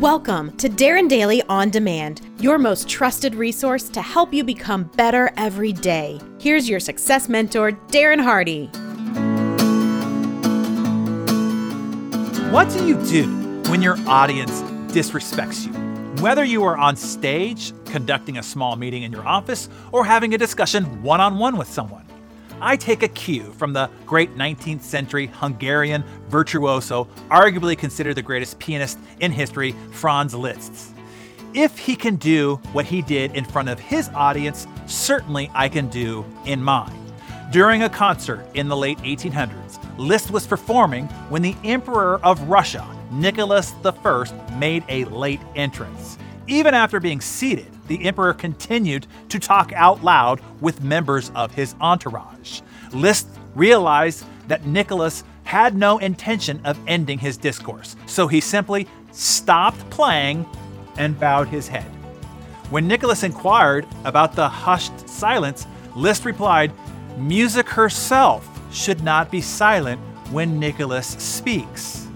Welcome to Darren Daily On Demand, your most trusted resource to help you become better every day. Here's your success mentor, Darren Hardy. What do you do when your audience disrespects you? Whether you are on stage, conducting a small meeting in your office, or having a discussion one on one with someone. I take a cue from the great 19th century Hungarian virtuoso, arguably considered the greatest pianist in history, Franz Liszt. If he can do what he did in front of his audience, certainly I can do in mine. During a concert in the late 1800s, Liszt was performing when the Emperor of Russia, Nicholas I, made a late entrance. Even after being seated, the emperor continued to talk out loud with members of his entourage. Liszt realized that Nicholas had no intention of ending his discourse, so he simply stopped playing and bowed his head. When Nicholas inquired about the hushed silence, Liszt replied, Music herself should not be silent when Nicholas speaks.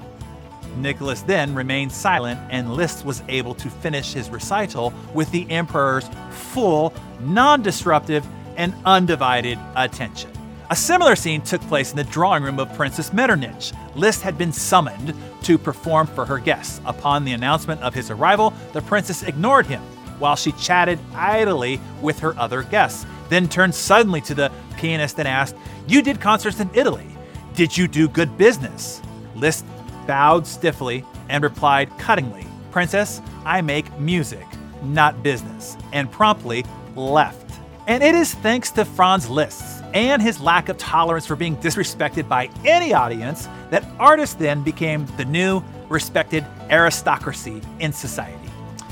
Nicholas then remained silent, and Liszt was able to finish his recital with the emperor's full, non disruptive, and undivided attention. A similar scene took place in the drawing room of Princess Metternich. Liszt had been summoned to perform for her guests. Upon the announcement of his arrival, the princess ignored him while she chatted idly with her other guests, then turned suddenly to the pianist and asked, You did concerts in Italy. Did you do good business? Liszt bowed stiffly, and replied cuttingly, Princess, I make music, not business, and promptly left. And it is thanks to Franz Liszt and his lack of tolerance for being disrespected by any audience that artists then became the new, respected aristocracy in society.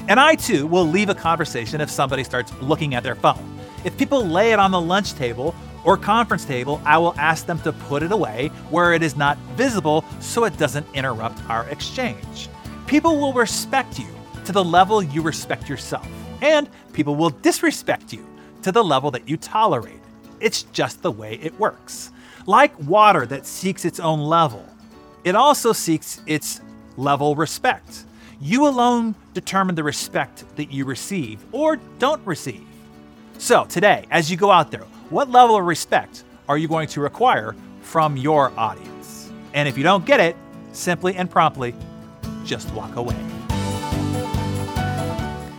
And I too will leave a conversation if somebody starts looking at their phone. If people lay it on the lunch table or conference table, I will ask them to put it away where it is not visible so it doesn't interrupt our exchange. People will respect you to the level you respect yourself, and people will disrespect you to the level that you tolerate. It's just the way it works. Like water that seeks its own level, it also seeks its level respect. You alone determine the respect that you receive or don't receive. So, today, as you go out there, what level of respect are you going to require from your audience? And if you don't get it, simply and promptly, just walk away.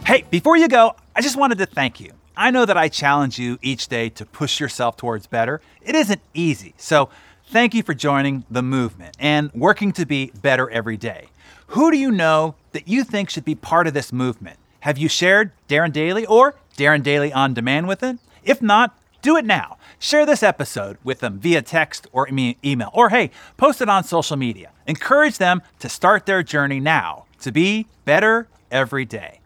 Hey, before you go, I just wanted to thank you. I know that I challenge you each day to push yourself towards better. It isn't easy. So, thank you for joining the movement and working to be better every day. Who do you know that you think should be part of this movement? Have you shared Darren Daily or Darren Daily on demand with it? If not, do it now. Share this episode with them via text or email, or hey, post it on social media. Encourage them to start their journey now to be better every day.